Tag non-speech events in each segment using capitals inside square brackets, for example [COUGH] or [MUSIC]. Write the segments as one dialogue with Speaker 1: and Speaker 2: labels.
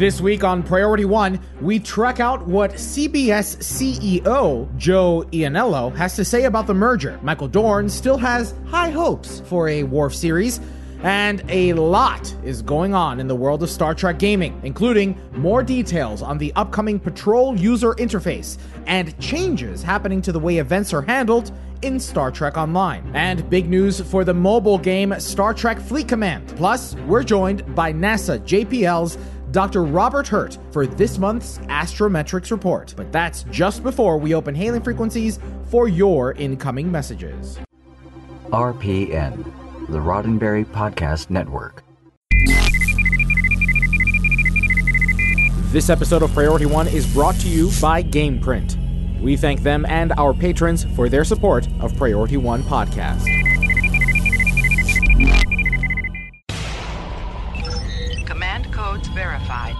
Speaker 1: This week on Priority One, we trek out what CBS CEO Joe Ianniello has to say about the merger. Michael Dorn still has high hopes for a Worf series. And a lot is going on in the world of Star Trek gaming, including more details on the upcoming Patrol user interface and changes happening to the way events are handled in Star Trek Online. And big news for the mobile game Star Trek Fleet Command. Plus, we're joined by NASA JPL's Dr. Robert Hurt for this month's Astrometrics report. But that's just before we open hailing frequencies for your incoming messages.
Speaker 2: RPN, the Roddenberry Podcast Network.
Speaker 1: This episode of Priority One is brought to you by GamePrint. We thank them and our patrons for their support of Priority One Podcast.
Speaker 3: Verified.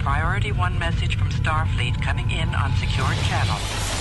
Speaker 3: Priority 1 message from Starfleet coming in on secured channel.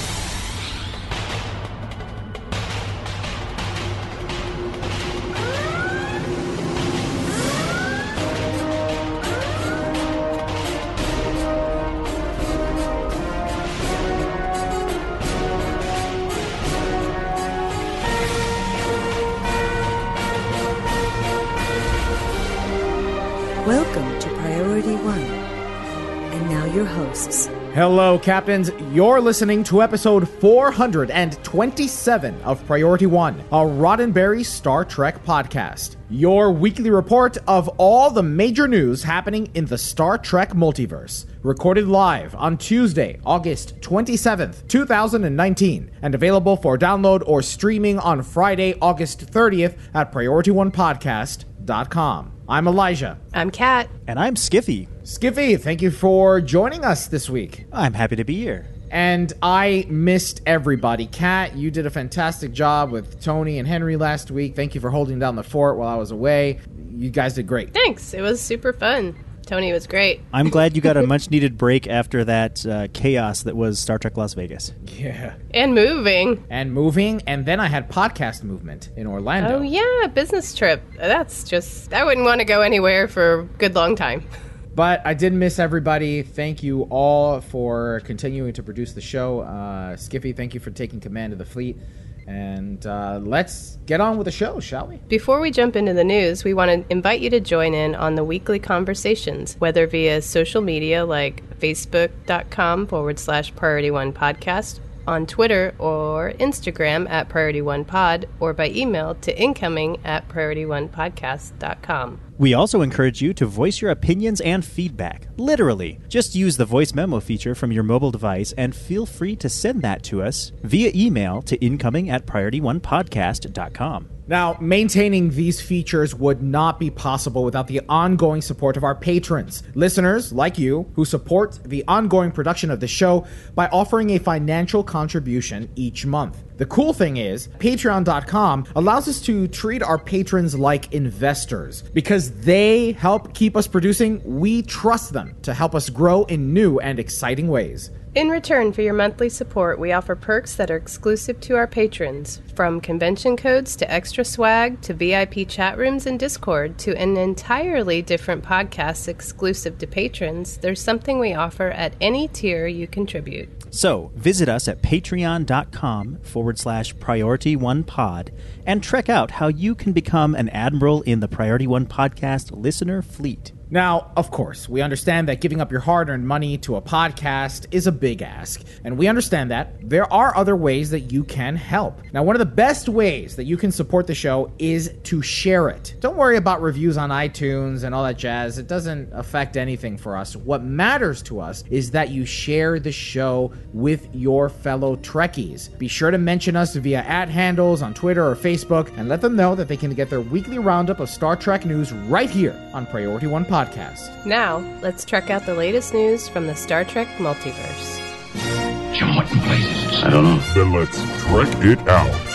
Speaker 1: Hello, Captains. You're listening to episode 427 of Priority One, a Roddenberry Star Trek podcast. Your weekly report of all the major news happening in the Star Trek multiverse. Recorded live on Tuesday, August 27th, 2019, and available for download or streaming on Friday, August 30th at PriorityOnePodcast.com. I'm Elijah.
Speaker 4: I'm Kat.
Speaker 5: And I'm Skiffy.
Speaker 1: Skiffy, thank you for joining us this week.
Speaker 5: I'm happy to be here.
Speaker 1: And I missed everybody. Kat, you did a fantastic job with Tony and Henry last week. Thank you for holding down the fort while I was away. You guys did great.
Speaker 4: Thanks. It was super fun. Tony was great.
Speaker 5: I'm glad you got a [LAUGHS] much needed break after that uh, chaos that was Star Trek Las Vegas.
Speaker 1: Yeah.
Speaker 4: And moving.
Speaker 1: And moving, and then I had podcast movement in Orlando.
Speaker 4: Oh, yeah, business trip. That's just, I wouldn't want to go anywhere for a good long time. [LAUGHS]
Speaker 1: But I did miss everybody. Thank you all for continuing to produce the show. Uh, Skiffy, thank you for taking command of the fleet. And uh, let's get on with the show, shall we?
Speaker 4: Before we jump into the news, we want to invite you to join in on the weekly conversations, whether via social media like facebook.com forward slash priority one podcast, on Twitter or Instagram at priority one pod, or by email to incoming at priorityonepodcast.com.
Speaker 5: We also encourage you to voice your opinions and feedback. Literally. Just use the voice memo feature from your mobile device and feel free to send that to us via email to incoming at priorityonepodcast.com.
Speaker 1: Now, maintaining these features would not be possible without the ongoing support of our patrons, listeners like you, who support the ongoing production of the show by offering a financial contribution each month. The cool thing is, patreon.com allows us to treat our patrons like investors. Because they help keep us producing, we trust them to help us grow in new and exciting ways.
Speaker 4: In return for your monthly support, we offer perks that are exclusive to our patrons, from convention codes to extra swag to VIP chat rooms and Discord to an entirely different podcast exclusive to patrons. There's something we offer at any tier you contribute.
Speaker 5: So visit us at patreon.com forward slash priority one pod and check out how you can become an admiral in the Priority One podcast listener fleet.
Speaker 1: Now, of course, we understand that giving up your hard earned money to a podcast is a big ask, and we understand that there are other ways that you can help. Now, one of the best ways that you can support the show is to share it. Don't worry about reviews on iTunes and all that jazz, it doesn't affect anything for us. What matters to us is that you share the show with your fellow Trekkies. Be sure to mention us via at handles on Twitter or Facebook and let them know that they can get their weekly roundup of Star Trek news right here on Priority One Podcast.
Speaker 4: Now, let's check out the latest news from the Star Trek multiverse.
Speaker 6: Jim, what in blazes?
Speaker 7: I don't know.
Speaker 8: Then let's trek it out.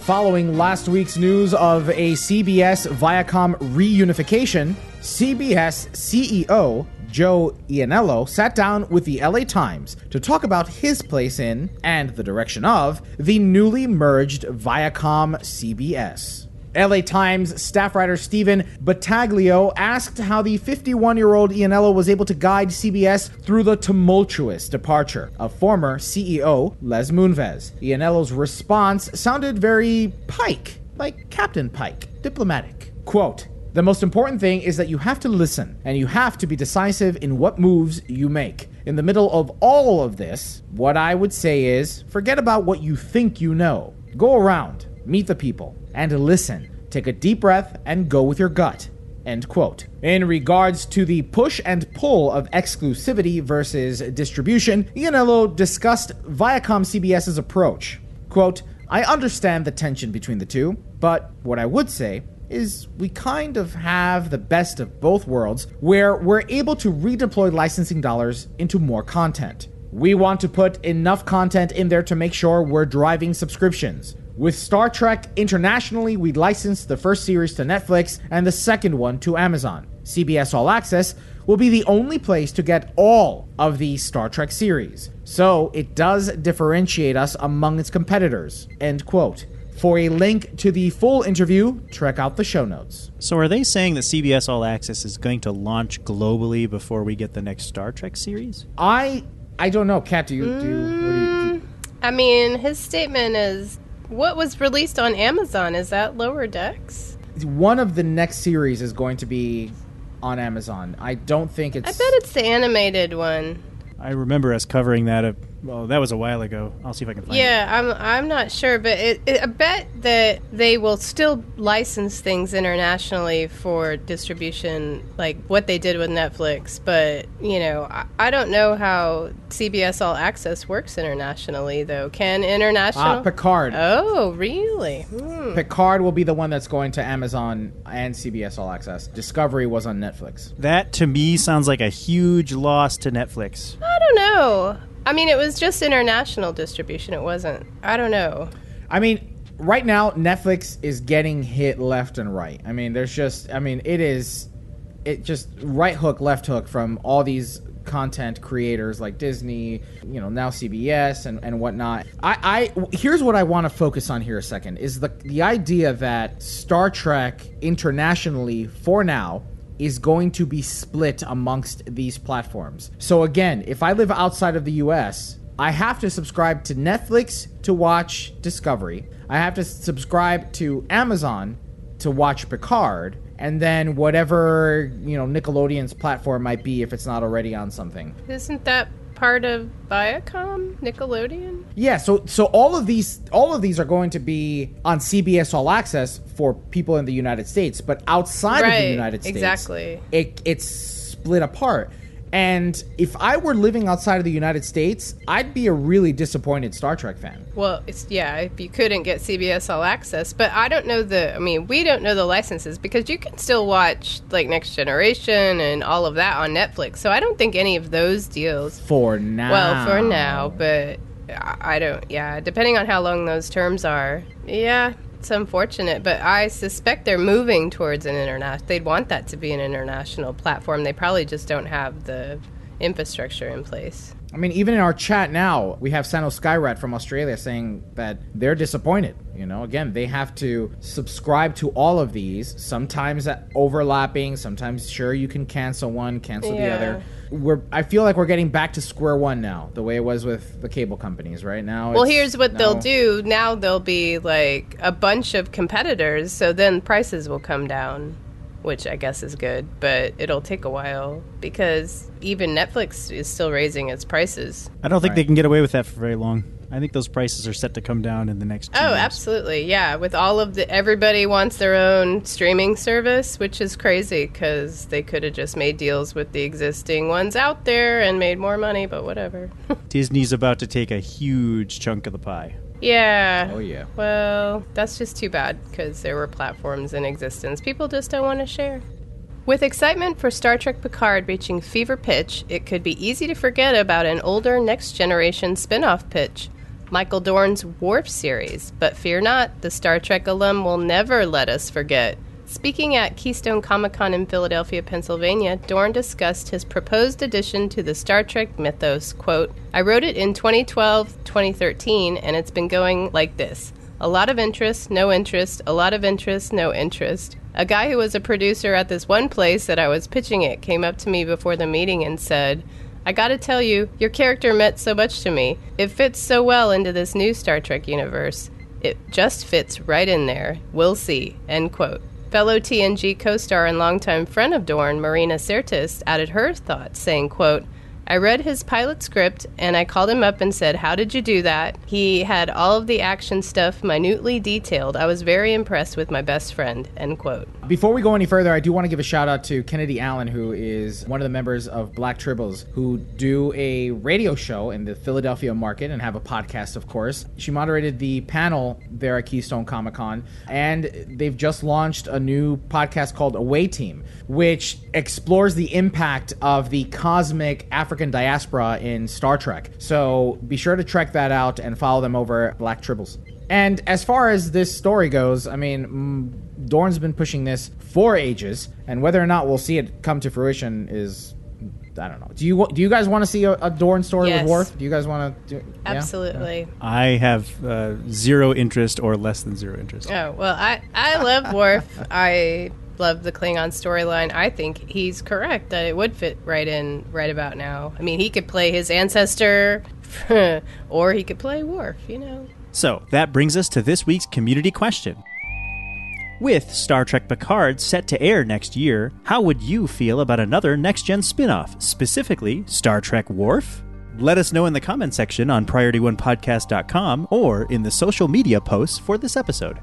Speaker 1: Following last week's news of a CBS Viacom reunification, CBS CEO Joe Ianniello sat down with the LA Times to talk about his place in, and the direction of, the newly merged Viacom CBS. LA Times staff writer Stephen Battaglio asked how the 51 year old Ianniello was able to guide CBS through the tumultuous departure of former CEO Les Moonves. Ianniello's response sounded very Pike, like Captain Pike, diplomatic. Quote, the most important thing is that you have to listen and you have to be decisive in what moves you make. In the middle of all of this, what I would say is forget about what you think you know. Go around, meet the people, and listen. Take a deep breath and go with your gut. End quote. In regards to the push and pull of exclusivity versus distribution, Ianniello discussed Viacom CBS's approach. Quote, I understand the tension between the two, but what I would say is we kind of have the best of both worlds where we're able to redeploy licensing dollars into more content. We want to put enough content in there to make sure we're driving subscriptions. With Star Trek internationally, we licensed the first series to Netflix and the second one to Amazon. CBS All Access will be the only place to get all of the Star Trek series. So it does differentiate us among its competitors. End quote. For a link to the full interview, check out the show notes.
Speaker 5: So, are they saying that CBS All Access is going to launch globally before we get the next Star Trek series?
Speaker 1: I I don't know, Kat. Do you do? What do you, do mm,
Speaker 4: I mean, his statement is what was released on Amazon. Is that Lower Decks?
Speaker 1: one of the next series is going to be on Amazon. I don't think it's.
Speaker 4: I bet it's the animated one.
Speaker 5: I remember us covering that. A, well, that was a while ago. I'll see if I can find it.
Speaker 4: Yeah, I'm I'm not sure, but it, it, I bet that they will still license things internationally for distribution, like what they did with Netflix. But you know, I, I don't know how CBS All Access works internationally, though. Can international?
Speaker 1: Ah, Picard.
Speaker 4: oh, really? Hmm.
Speaker 1: Picard will be the one that's going to Amazon and CBS All Access. Discovery was on Netflix.
Speaker 5: That to me sounds like a huge loss to Netflix.
Speaker 4: I don't know. I mean, it was just international distribution. It wasn't. I don't know.
Speaker 1: I mean, right now Netflix is getting hit left and right. I mean, there's just I mean, it is it just right hook, left hook from all these content creators like Disney, you know, now CBS and, and whatnot. I, I here's what I want to focus on here a second is the the idea that Star Trek internationally for now is going to be split amongst these platforms. So again, if I live outside of the US, I have to subscribe to Netflix to watch Discovery. I have to subscribe to Amazon to watch Picard, and then whatever, you know, Nickelodeon's platform might be if it's not already on something.
Speaker 4: Isn't that part of Viacom, Nickelodeon?
Speaker 1: Yeah, so so all of these all of these are going to be on CBS All Access for people in the United States, but outside of the United States,
Speaker 4: exactly.
Speaker 1: it, it's split apart. And if I were living outside of the United States, I'd be a really disappointed Star Trek fan.
Speaker 4: Well, it's yeah. If you couldn't get CBS All Access, but I don't know the. I mean, we don't know the licenses because you can still watch like Next Generation and all of that on Netflix. So I don't think any of those deals.
Speaker 1: For now.
Speaker 4: Well, for now, but I I don't. Yeah, depending on how long those terms are. Yeah, it's unfortunate, but I suspect they're moving towards an international. They'd want that to be an international platform. They probably just don't have the infrastructure in place.
Speaker 1: I mean, even in our chat now, we have Sano Skyrat from Australia saying that they're disappointed. You know, again, they have to subscribe to all of these, sometimes overlapping, sometimes sure you can cancel one, cancel the other. We're I feel like we're getting back to square one now, the way it was with the cable companies, right? Now
Speaker 4: Well, here's what they'll do. Now there'll be like a bunch of competitors, so then prices will come down, which I guess is good, but it'll take a while because even Netflix is still raising its prices.
Speaker 5: I don't think
Speaker 1: Right.
Speaker 5: they can get away with that for very long. I think those prices are set to come down in the next. Two
Speaker 4: Oh,
Speaker 5: years.
Speaker 4: absolutely. Yeah, with all of the everybody wants their own streaming service, which is crazy cuz they could have just made deals with the existing ones out there and made more money, but whatever. [LAUGHS]
Speaker 5: Disney's about to take a huge chunk of the pie.
Speaker 4: Yeah.
Speaker 1: Oh yeah.
Speaker 4: Well, that's just too bad because there were platforms in existence people just don't want to share. With excitement for Star Trek Picard reaching fever pitch, it could be easy to forget about an older next generation spin off pitch, Michael Dorn's Worf series. But fear not, the Star Trek alum will never let us forget. Speaking at Keystone Comic Con in Philadelphia, Pennsylvania, Dorn discussed his proposed addition to the Star Trek mythos. Quote, I wrote it in 2012, 2013, and it's been going like this. A lot of interest, no interest, a lot of interest, no interest. A guy who was a producer at this one place that I was pitching it came up to me before the meeting and said, I gotta tell you, your character meant so much to me. It fits so well into this new Star Trek universe. It just fits right in there. We'll see. End quote. Fellow TNG co-star and longtime friend of Dorn, Marina Sirtis, added her thoughts, saying, quote, I read his pilot script and I called him up and said, How did you do that? He had all of the action stuff minutely detailed. I was very impressed with my best friend. End quote.
Speaker 1: Before we go any further, I do want to give a shout out to Kennedy Allen, who is one of the members of Black Tribbles, who do a radio show in the Philadelphia market and have a podcast, of course. She moderated the panel there at Keystone Comic Con, and they've just launched a new podcast called Away Team, which explores the impact of the cosmic African diaspora in Star Trek. So be sure to check that out and follow them over at Black Tribbles. And as far as this story goes, I mean, mm, Dorn's been pushing this for ages, and whether or not we'll see it come to fruition is. I don't know. Do you do you guys want to see a, a Dorn story
Speaker 4: Yes.
Speaker 1: with Worf? Do you guys want to do? yeah?
Speaker 4: Absolutely.
Speaker 5: I have uh, zero interest or less than zero interest.
Speaker 4: Oh well, I I love Worf. I love the Klingon storyline. I think he's correct that it would fit right in right about now. I mean, he could play his ancestor, [LAUGHS] or he could play Worf. You know.
Speaker 5: So that brings us to this week's community question. With Star Trek Picard set to air next year, how would you feel about another next gen spin off, specifically Star Trek Worf? Let us know in the comment section on PriorityOnePodcast.com or in the social media posts for this episode.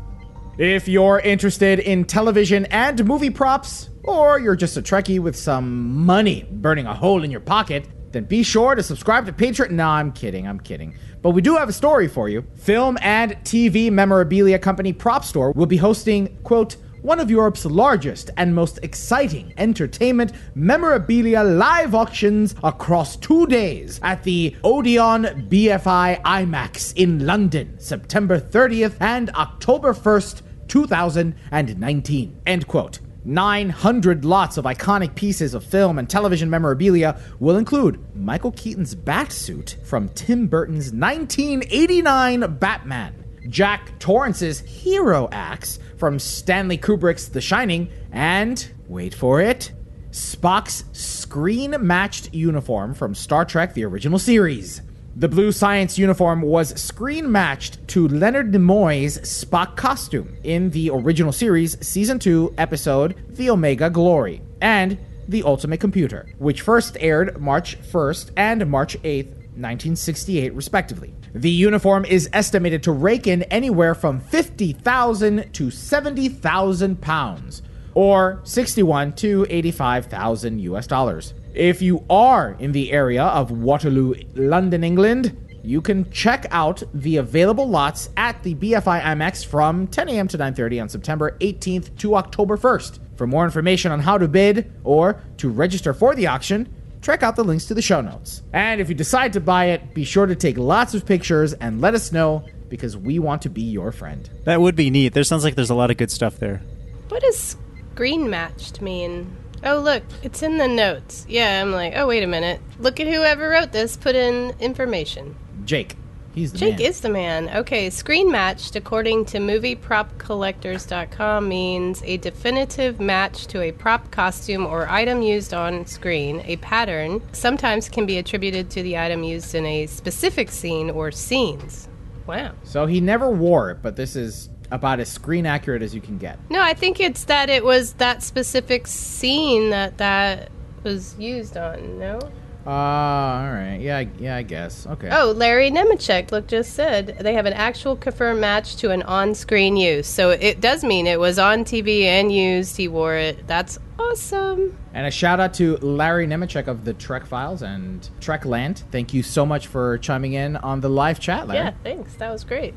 Speaker 1: If you're interested in television and movie props, or you're just a Trekkie with some money burning a hole in your pocket, then be sure to subscribe to Patreon. No, I'm kidding, I'm kidding. But we do have a story for you. Film and TV memorabilia company Prop Store will be hosting, quote, one of Europe's largest and most exciting entertainment memorabilia live auctions across two days at the Odeon BFI IMAX in London, September 30th and October 1st, 2019. End quote. 900 lots of iconic pieces of film and television memorabilia will include Michael Keaton's bat suit from Tim Burton's 1989 Batman, Jack Torrance's hero axe from Stanley Kubrick's The Shining, and, wait for it, Spock's screen matched uniform from Star Trek The Original Series. The blue science uniform was screen matched to Leonard Nimoy's Spock costume in the original series, Season 2, episode The Omega Glory, and The Ultimate Computer, which first aired March 1st and March 8th, 1968, respectively. The uniform is estimated to rake in anywhere from 50,000 to 70,000 pounds, or 61 to 85,000 US dollars. If you are in the area of Waterloo, London, England, you can check out the available lots at the BFI IMAX from 10 a.m. to 9:30 on September 18th to October 1st. For more information on how to bid or to register for the auction, check out the links to the show notes. And if you decide to buy it, be sure to take lots of pictures and let us know because we want to be your friend.
Speaker 5: That would be neat. There sounds like there's a lot of good stuff there.
Speaker 4: What does screen matched mean? Oh, look, it's in the notes. Yeah, I'm like, oh, wait a minute. Look at whoever wrote this, put in information.
Speaker 1: Jake, he's the
Speaker 4: Jake
Speaker 1: man.
Speaker 4: is the man. Okay, screen matched, according to moviepropcollectors.com, means a definitive match to a prop costume or item used on screen. A pattern sometimes can be attributed to the item used in a specific scene or scenes. Wow.
Speaker 1: So he never wore it, but this is about as screen accurate as you can get.
Speaker 4: No, I think it's that it was that specific scene that that was used on. No.
Speaker 1: Uh, all right. Yeah, yeah, I guess. Okay.
Speaker 4: Oh, Larry Nemecek, look, just said they have an actual confirmed match to an on-screen use. So it does mean it was on TV and used. He wore it. That's awesome.
Speaker 1: And a shout out to Larry Nemecek of the Trek Files and Trek Land. Thank you so much for chiming in on the live chat, Larry.
Speaker 4: Yeah, thanks. That was great.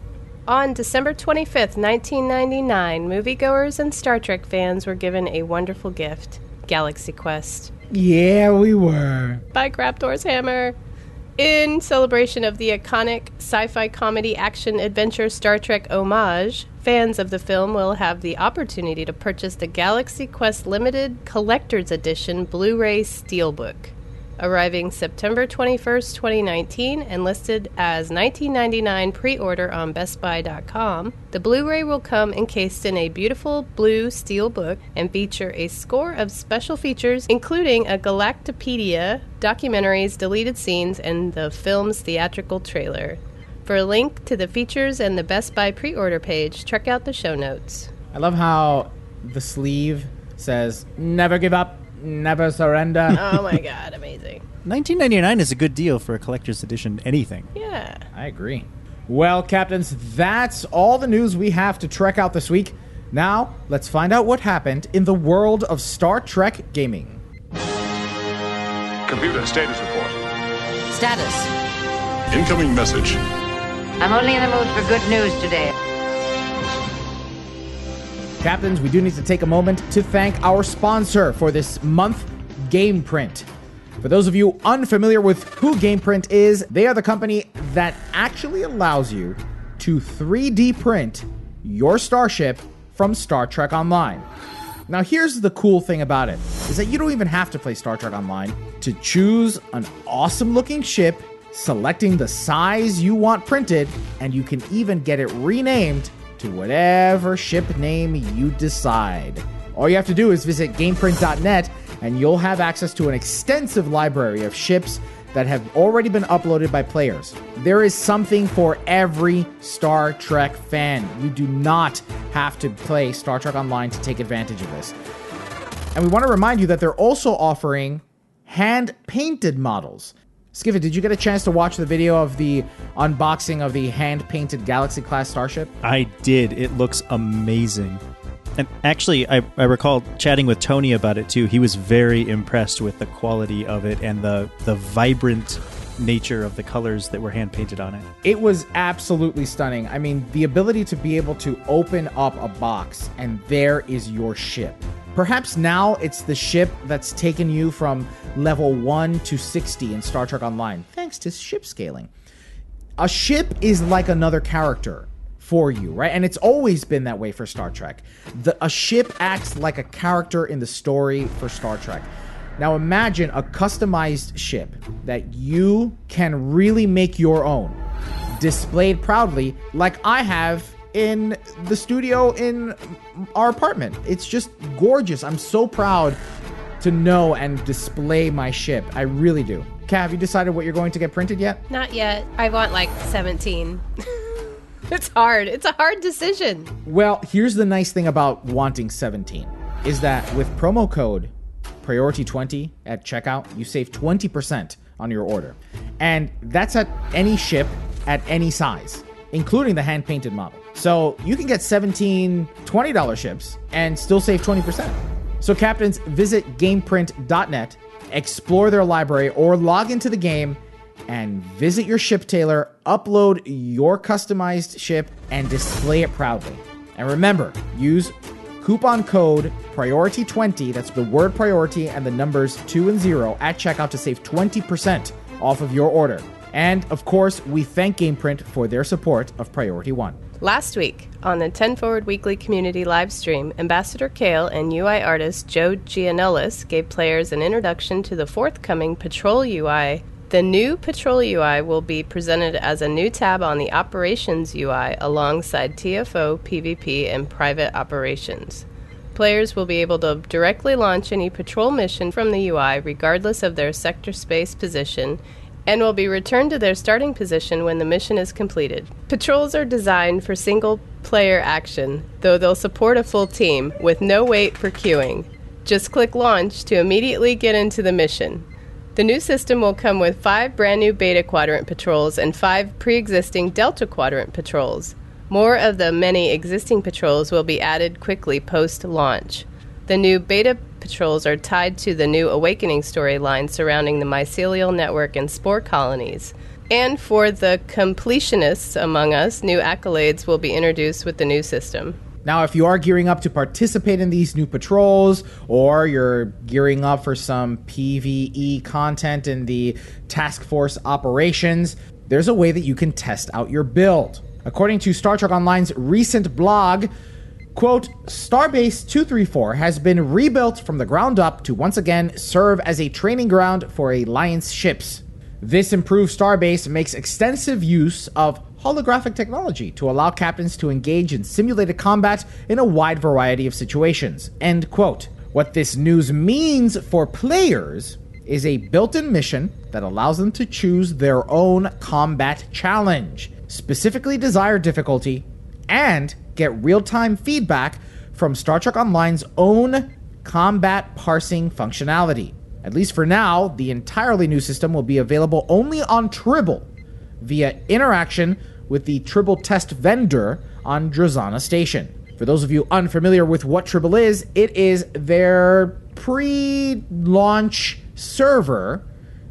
Speaker 4: On December 25th, 1999, moviegoers and Star Trek fans were given a wonderful gift Galaxy Quest
Speaker 1: Yeah, we were.
Speaker 4: by Grabthar's Hammer. In celebration of the iconic sci fi comedy action adventure Star Trek homage, fans of the film will have the opportunity to purchase the Galaxy Quest Limited Collector's Edition Blu ray Steelbook. Arriving September 21st, 2019, and listed as 19.99 pre-order on BestBuy.com, the Blu-ray will come encased in a beautiful blue steel book and feature a score of special features, including a Galactopedia, documentaries, deleted scenes, and the film's theatrical trailer. For a link to the features and the Best Buy pre-order page, check out the show notes.
Speaker 1: I love how the sleeve says "Never give up, never surrender." [LAUGHS]
Speaker 4: Oh my god, amazing.
Speaker 5: 1999 is a good deal for a collector's edition anything.
Speaker 4: Yeah.
Speaker 1: I agree. Well, captains, that's all the news we have to trek out this week. Now, let's find out what happened in the world of Star Trek gaming.
Speaker 8: Computer status report.
Speaker 7: Status.
Speaker 8: Incoming message.
Speaker 7: I'm only in the mood for good news today.
Speaker 1: Captains, we do need to take a moment to thank our sponsor for this month, GamePrint. For those of you unfamiliar with who GamePrint is, they are the company that actually allows you to 3D print your starship from Star Trek Online. Now, here's the cool thing about it is that you don't even have to play Star Trek Online to choose an awesome looking ship, selecting the size you want printed, and you can even get it renamed to whatever ship name you decide. All you have to do is visit gameprint.net and you'll have access to an extensive library of ships that have already been uploaded by players. There is something for every Star Trek fan. You do not have to play Star Trek Online to take advantage of this. And we want to remind you that they're also offering hand painted models. Skiffy, did you get a chance to watch the video of the unboxing of the hand painted Galaxy class starship?
Speaker 5: I did. It looks amazing. And actually, I, I recall chatting with Tony about it too. He was very impressed with the quality of it and the, the vibrant nature of the colors that were hand painted on it.
Speaker 1: It was absolutely stunning. I mean, the ability to be able to open up a box and there is your ship. Perhaps now it's the ship that's taken you from level 1 to 60 in Star Trek Online, thanks to ship scaling. A ship is like another character for you, right? And it's always been that way for Star Trek. The, a ship acts like a character in the story for Star Trek. Now imagine a customized ship that you can really make your own, displayed proudly, like I have in the studio in our apartment. It's just gorgeous. I'm so proud to know and display my ship. I really do. Kat, have you decided what you're going to get printed yet?
Speaker 4: Not yet. I want like 17. [LAUGHS] it's hard. It's a hard decision.
Speaker 1: Well, here's the nice thing about wanting 17 is that with promo code priority 20 at checkout, you save 20% on your order. And that's at any ship at any size, including the hand painted model. So you can get 17 $20 ships and still save 20%. So, captains, visit gameprint.net, explore their library, or log into the game and visit your ship tailor, upload your customized ship, and display it proudly. And remember, use coupon code priority20, that's the word priority and the numbers 2 and 0 at checkout to save 20% off of your order. And of course, we thank GamePrint for their support of Priority 1.
Speaker 4: Last week, on the 10 Forward Weekly Community live stream, Ambassador Kael and UI artist Joe Gianellis gave players an introduction to the forthcoming Patrol UI. The new Patrol UI will be presented as a new tab on the Operations UI alongside TFO, PvP, and Private Operations. Players will be able to directly launch any patrol mission from the UI regardless of their sector space position and will be returned to their starting position when the mission is completed. Patrols are designed for single player action, though they'll support a full team with no wait for queuing. Just click launch to immediately get into the mission. The new system will come with five brand new Beta Quadrant patrols and five pre existing Delta Quadrant patrols. More of the many existing patrols will be added quickly post launch. The new beta patrols are tied to the new Awakening storyline surrounding the mycelial network and spore colonies. And for the completionists among us, new accolades will be introduced with the new system.
Speaker 1: Now, if you are gearing up to participate in these new patrols, or you're gearing up for some PvE content in the task force operations, there's a way that you can test out your build. According to Star Trek Online's recent blog, quote, Starbase 234 has been rebuilt from the ground up to once again serve as a training ground for Alliance ships. This improved starbase makes extensive use of holographic technology to allow captains to engage in simulated combat in a wide variety of situations. End quote. What this news means for players is a built in mission that allows them to choose their own combat challenge, specifically desired difficulty, and get real time feedback from Star Trek Online's own combat parsing functionality. At least for now, the entirely new system will be available only on Tribble via interaction with the Tribble test vendor on Drozana Station. For those of you unfamiliar with what Tribble is, it is their pre launch server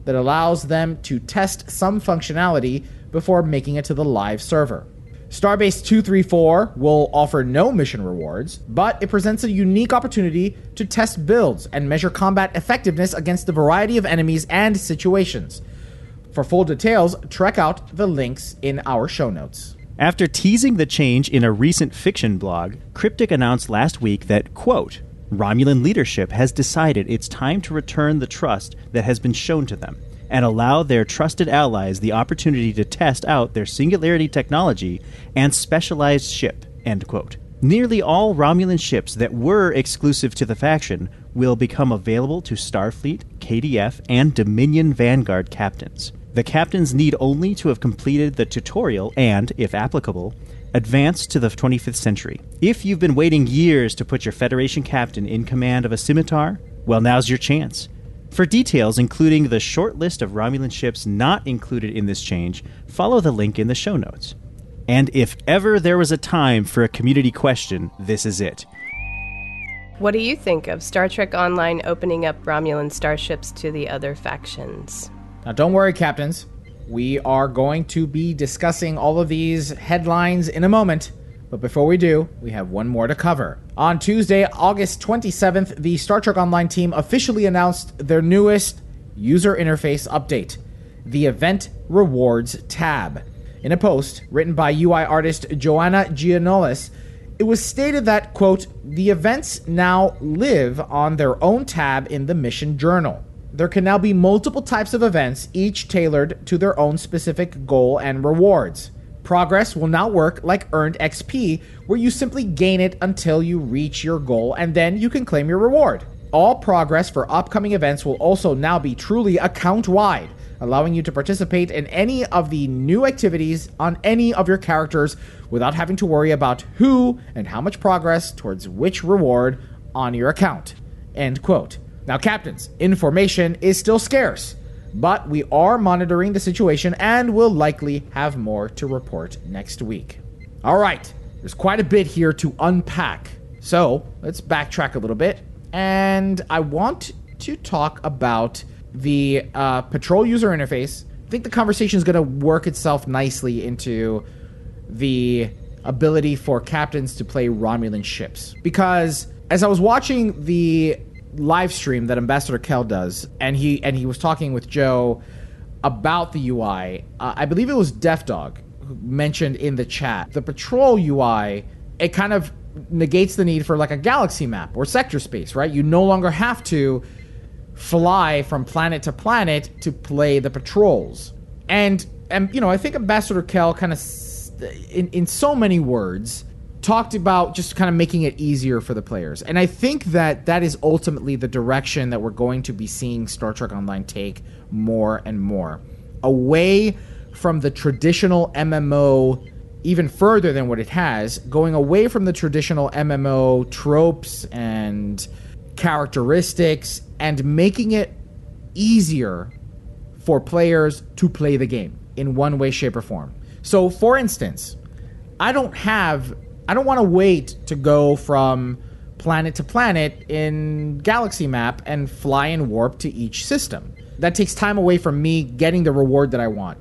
Speaker 1: that allows them to test some functionality before making it to the live server. Starbase 234 will offer no mission rewards, but it presents a unique opportunity to test builds and measure combat effectiveness against a variety of enemies and situations. For full details, check out the links in our show notes.
Speaker 5: After teasing the change in a recent fiction blog, Cryptic announced last week that, quote, Romulan leadership has decided it's time to return the trust that has been shown to them and allow their trusted allies the opportunity to test out their singularity technology and specialized ship. End quote. Nearly all Romulan ships that were exclusive to the faction will become available to Starfleet, KDF, and Dominion Vanguard captains. The captains need only to have completed the tutorial and, if applicable, advance to the 25th century. If you've been waiting years to put your Federation captain in command of a scimitar, well, now's your chance. For details, including the short list of Romulan ships not included in this change, follow the link in the show notes. And if ever there was a time for a community question, this is it.
Speaker 4: What do you think of Star Trek Online opening up Romulan starships to the other factions?
Speaker 1: Now, don't worry, captains. We are going to be discussing all of these headlines in a moment. But before we do, we have one more to cover. On Tuesday, August 27th, the Star Trek Online team officially announced their newest user interface update the Event Rewards tab. In a post written by UI artist Joanna Gianolis, it was stated that, quote, the events now live on their own tab in the mission journal. There can now be multiple types of events, each tailored to their own specific goal and rewards. Progress will now work like earned XP, where you simply gain it until you reach your goal and then you can claim your reward. All progress for upcoming events will also now be truly account wide, allowing you to participate in any of the new activities on any of your characters without having to worry about who and how much progress towards which reward on your account. End quote. Now, captains, information is still scarce but we are monitoring the situation and will likely have more to report next week. All right, there's quite a bit here to unpack. So let's backtrack a little bit. And I want to talk about the uh, patrol user interface. I think the conversation is going to work itself nicely into the ability for captains to play Romulan ships. Because as I was watching the live stream that Ambassador Kael does, and he and he was talking with Joe about the UI. Uh, I believe it was Def Dog mentioned in the chat the patrol UI. It kind of negates the need for like a galaxy map or sector space, right? You no longer have to fly from planet to planet to play the patrols. And and you know, I think Ambassador Kael kind of in in so many words talked about just kind of making it easier for the players. And I think that that is ultimately the direction that we're going to be seeing Star Trek Online take more and more. Away from the traditional MMO even further than what it has, going away from the traditional MMO tropes and characteristics and making it easier for players to play the game in one way, shape, or form. So, for instance, I don't have I don't want to wait to go from planet to planet in Galaxy Map and fly and warp to each system. That takes time away from me getting the reward that I want.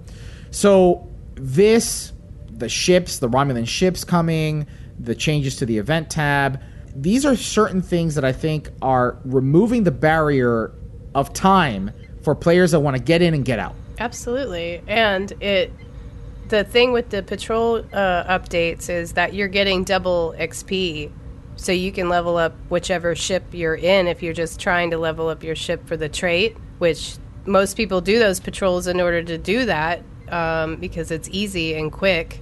Speaker 1: So, this, the ships, the Romulan ships coming, the changes to the event tab. These are certain things that I think are removing the barrier of time for players that want to get in and get out.
Speaker 4: Absolutely. And it the thing with the patrol uh, updates is that you're getting double XP so you can level up whichever ship you're in if you're just trying to level up your ship for the trait, which most people do those patrols in order to do that um, because it's easy and quick.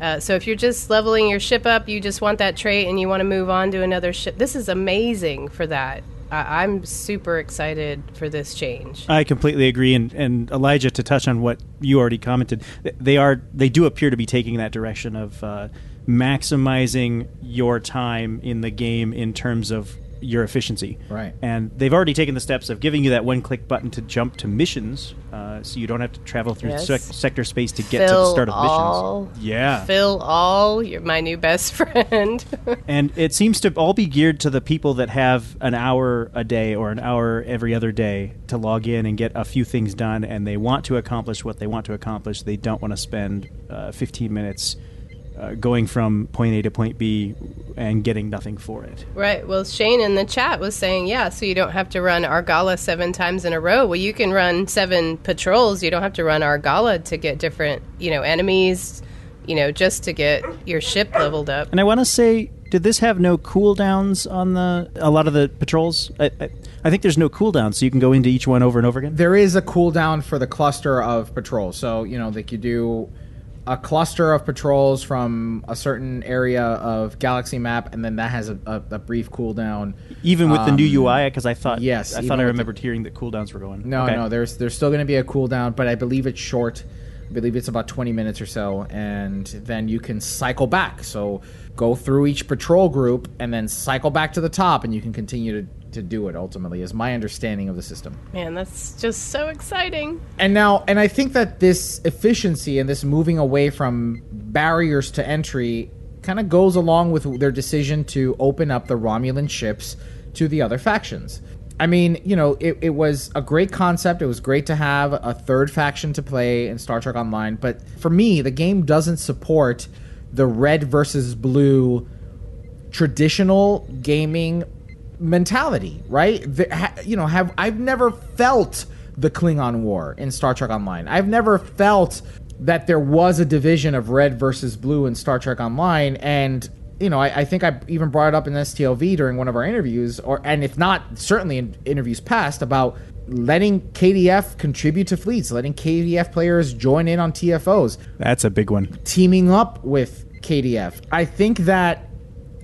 Speaker 4: Uh, so if you're just leveling your ship up, you just want that trait and you want to move on to another ship. This is amazing for that. I- I'm super excited for this change.
Speaker 5: I completely agree, and, and Elijah, to touch on what you already commented, they are they do appear to be taking that direction of uh, maximizing your time in the game in terms of your efficiency.
Speaker 1: Right.
Speaker 5: And they've already taken the steps of giving you that one click button to jump to missions, uh, so you don't have to travel through
Speaker 4: Yes.
Speaker 5: sec- sector space to get to the start of
Speaker 4: all.
Speaker 5: missions. Yeah.
Speaker 4: Fill All, you're my new best [LAUGHS] friend. [LAUGHS]
Speaker 5: And it seems to all be geared to the people that have an hour a day or an hour every other day to log in and get a few things done, and they want to accomplish what they want to accomplish. They don't want to spend uh, 15 minutes uh, going from point A to point B and getting nothing for it.
Speaker 4: right. Well, Shane in the chat was saying, yeah, so you don't have to run Argala seven times in a row. Well, you can run seven patrols. You don't have to run Argala to get different, you know, enemies, you know, just to get your ship leveled up.
Speaker 5: And I want to say, did this have no cooldowns on the a lot of the patrols? I, I, I think there's no cooldown, so you can go into each one over and over again.
Speaker 1: There is a cooldown for the cluster of patrols. So, you know, they could do a cluster of patrols from a certain area of galaxy map, and then that has a, a, a brief cooldown.
Speaker 5: Even with the new
Speaker 1: Um,
Speaker 5: UI, because I thought
Speaker 1: yes,
Speaker 5: I thought I
Speaker 1: with the-
Speaker 5: remembered hearing that cooldowns were going.
Speaker 1: No,
Speaker 5: Okay.
Speaker 1: no, there's there's still going to be a cooldown, but I believe it's short. I believe it's about 20 minutes or so, and then you can cycle back. So go through each patrol group and then cycle back to the top, and you can continue to, to do it ultimately, is my understanding of the system.
Speaker 4: Man, that's just so exciting.
Speaker 1: And now, and I think that this efficiency and this moving away from barriers to entry kind of goes along with their decision to open up the Romulan ships to the other factions. I mean, you know, it, it was a great concept. It was great to have a third faction to play in Star Trek Online. But for me, the game doesn't support the red versus blue traditional gaming mentality, right? The, ha, you know, have I've never felt the Klingon War in Star Trek Online. I've never felt that there was a division of red versus blue in Star Trek Online, and you know, I, I think I even brought it up in STLV during one of our interviews, or and if not, certainly in interviews past about letting KDF contribute to fleets, letting KDF players join in on TFOs
Speaker 5: That's a big one.
Speaker 1: teaming up with KDF. I think that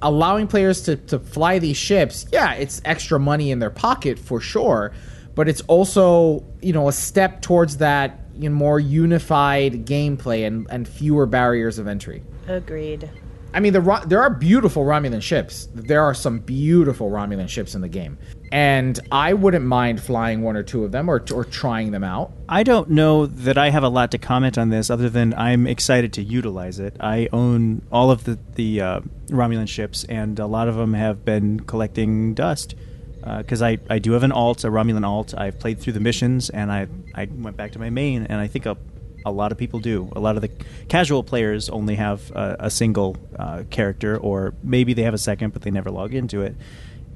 Speaker 1: allowing players to, to fly these ships, yeah, it's extra money in their pocket for sure, but it's also, you know, a step towards that you know, more unified gameplay and, and fewer barriers of entry.
Speaker 4: Agreed.
Speaker 1: I mean, the there are beautiful Romulan ships. There are some beautiful Romulan ships in the game, and I wouldn't mind flying one or two of them or, or trying them out.
Speaker 5: I don't know that I have a lot to comment on this, other than I'm excited to utilize it. I own all of the the uh, Romulan ships, and a lot of them have been collecting dust. Because I, I do have an alt, a Romulan alt. I've played through the missions, and I I went back to my main, and I think a, a lot of people do. A lot of the casual players only have a, a single uh, character, or maybe they have a second, but they never log into it.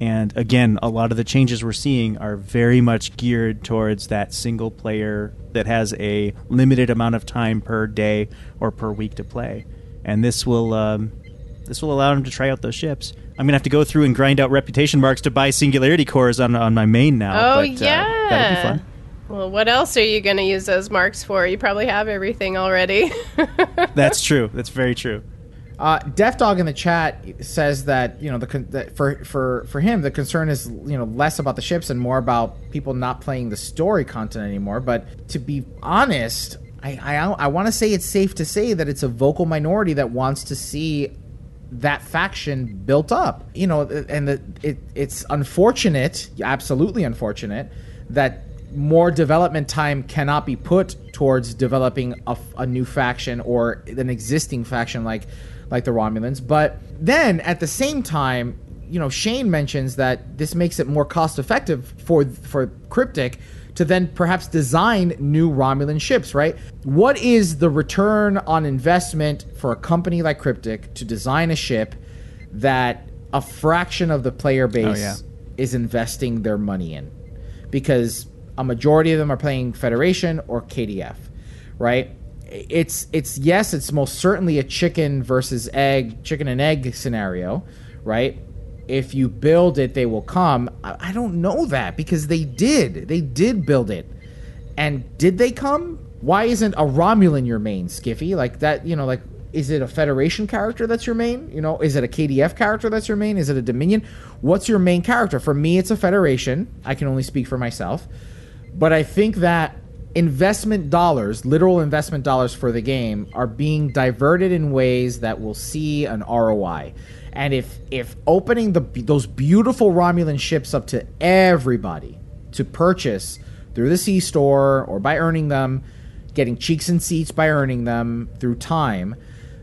Speaker 5: And again, a lot of the changes we're seeing are very much geared towards that single player that has a limited amount of time per day or per week to play. And this will um, this will allow them to try out those ships. I'm gonna have to go through and grind out reputation marks to buy singularity cores on on my main now.
Speaker 4: Oh,
Speaker 5: but,
Speaker 4: yeah.
Speaker 5: uh, that'll be fun.
Speaker 4: Well, what else are you going to use those marks for? You probably have everything already. [LAUGHS]
Speaker 5: That's true. That's very true.
Speaker 1: Uh, Def Dog in the chat says that you know the con- that for for for him the concern is you know less about the ships and more about people not playing the story content anymore. But to be honest, I I, I want to say it's safe to say that it's a vocal minority that wants to see that faction built up. You know, and the, it it's unfortunate, absolutely unfortunate, that more development time cannot be put towards developing a, a new faction or an existing faction like like the Romulans. But then at the same time, you know, Shane mentions that this makes it more cost effective for for Cryptic to then perhaps design new Romulan ships, right? What is the return on investment for a company like Cryptic to design a ship that a fraction of the player oh, base
Speaker 5: Oh, yeah.
Speaker 1: is investing their money in because a majority of them are playing Federation or KDF, right? It's it's yes, it's most certainly a chicken versus egg, chicken and egg scenario, right? If you build it, they will come. I, I don't know that because they did. They did build it. And did they come? Why isn't a Romulan your main, Skiffy? Like that, you know, like is it a Federation character that's your main? You know, is it a KDF character that's your main? Is it a Dominion? What's your main character? For me, it's a Federation. I can only speak for myself. But I think that investment dollars, literal investment dollars for the game, are being diverted in ways that will see an ROI. And if if opening the those beautiful Romulan ships up to everybody to purchase through the C store or by earning them, getting cheeks and seats by earning them through time,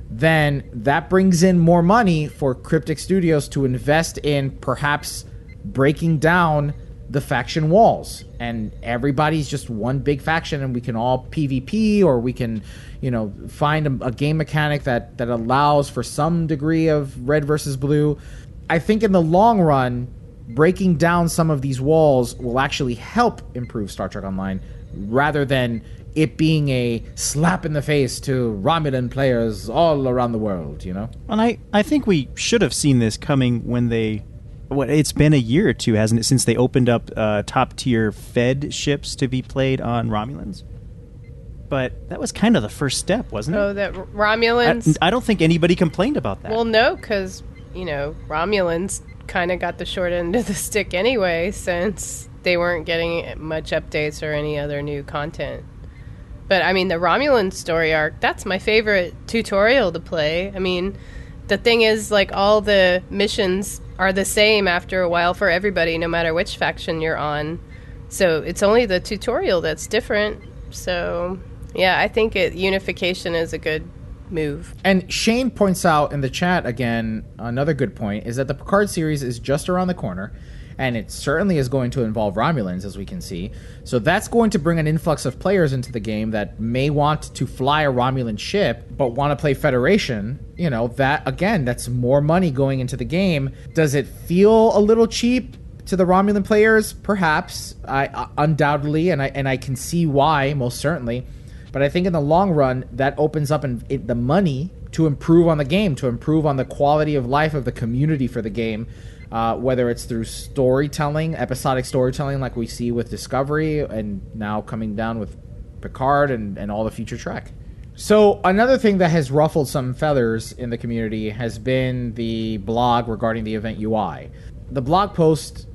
Speaker 1: then that brings in more money for Cryptic Studios to invest in perhaps breaking down the faction walls and everybody's just one big faction and we can all PvP or we can you know find a, a game mechanic that that allows for some degree of red versus blue I think in the long run breaking down some of these walls will actually help improve Star Trek Online rather than it being a slap in the face to Romulan players all around the world, you know?
Speaker 5: And I, I think we should have seen this coming when they. What it's been a year or two, hasn't it, since they opened up uh, top tier Fed ships to be played on Romulans? But that was kind of the first step, wasn't it?
Speaker 4: Oh, that Romulans.
Speaker 5: I, I don't think anybody complained about that.
Speaker 4: Well, no, because you know Romulans kind of got the short end of the stick anyway, since they weren't getting much updates or any other new content. But I mean, the Romulan story arc—that's my favorite tutorial to play. I mean, the thing is, like, all the missions are the same after a while for everybody, no matter which faction you're on. So it's only the tutorial that's different. So yeah, I think it unification is a good move.
Speaker 1: And Shane points out in the chat again another good point is that the Picard series is just around the corner, and it certainly is going to involve Romulans, as we can see. So that's going to bring an influx of players into the game that may want to fly a Romulan ship, but want to play Federation. You know, that again, that's more money going into the game. Does it feel a little cheap? To the Romulan players, perhaps, I uh, undoubtedly, and I and I can see why, most certainly. But I think in the long run, that opens up in, it, the money to improve on the game, to improve on the quality of life of the community for the game, uh, whether it's through storytelling, episodic storytelling, like we see with Discovery, and now coming down with Picard and, and all the future Trek. So another thing that has ruffled some feathers in the community has been the blog regarding the event UI. The blog post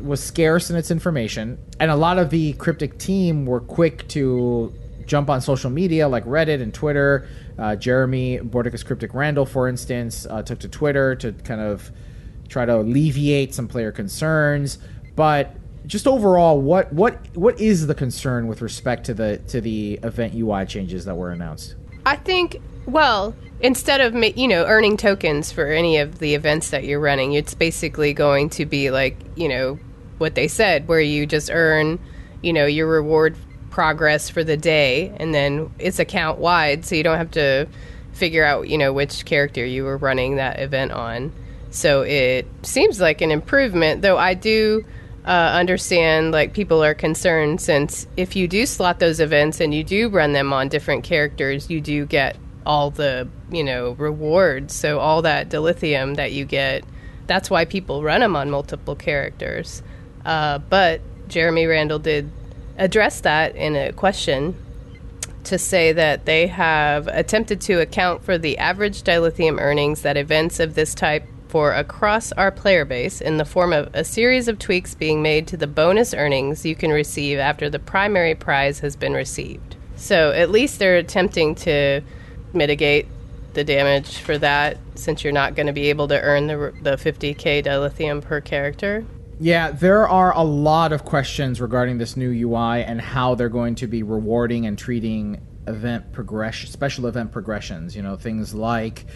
Speaker 1: was scarce in its information, and a lot of the cryptic team were quick to jump on social media like Reddit and Twitter. Uh, Jeremy Borticus Cryptic Randall, for instance, uh, took to Twitter to kind of try to alleviate some player concerns. But just overall, what what what is the concern with respect to the to the event UI changes that were announced?
Speaker 4: I think, well, instead of you know earning tokens for any of the events that you're running, it's basically going to be like you know what they said, where you just earn you know your reward progress for the day, and then it's account wide, so you don't have to figure out you know which character you were running that event on. So it seems like an improvement, though I do uh, understand like people are concerned since if you do slot those events and you do run them on different characters, you do get all the you know rewards. So all that dilithium that you get, that's why people run them on multiple characters. Uh, but Jeremy Randall did address that in a question to say that they have attempted to account for the average dilithium earnings that events of this type for across our player base in the form of a series of tweaks being made to the bonus earnings you can receive after the primary prize has been received. So at least they're attempting to mitigate the damage for that since you're not going to be able to earn the, the 50k dilithium per character.
Speaker 1: Yeah, there are a lot of questions regarding this new UI and how they're going to be rewarding and treating event progression, special event progressions. You know, things like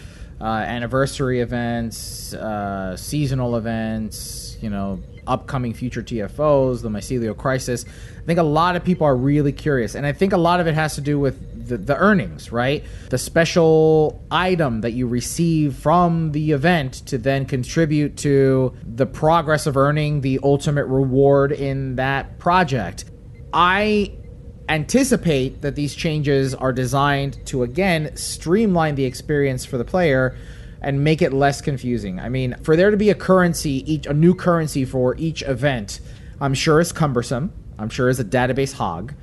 Speaker 1: uh, anniversary events, uh, seasonal events, you know, upcoming future TFOs, the mycelial crisis. I think a lot of people are really curious, and I think a lot of it has to do with the, the earnings, right? The special item that you receive from the event to then contribute to the progress of earning the ultimate reward in that project. I anticipate that these changes are designed to again streamline the experience for the player and make it less confusing. I mean, for there to be a currency, each a new currency for each event, I'm sure is cumbersome. I'm sure is a database hog.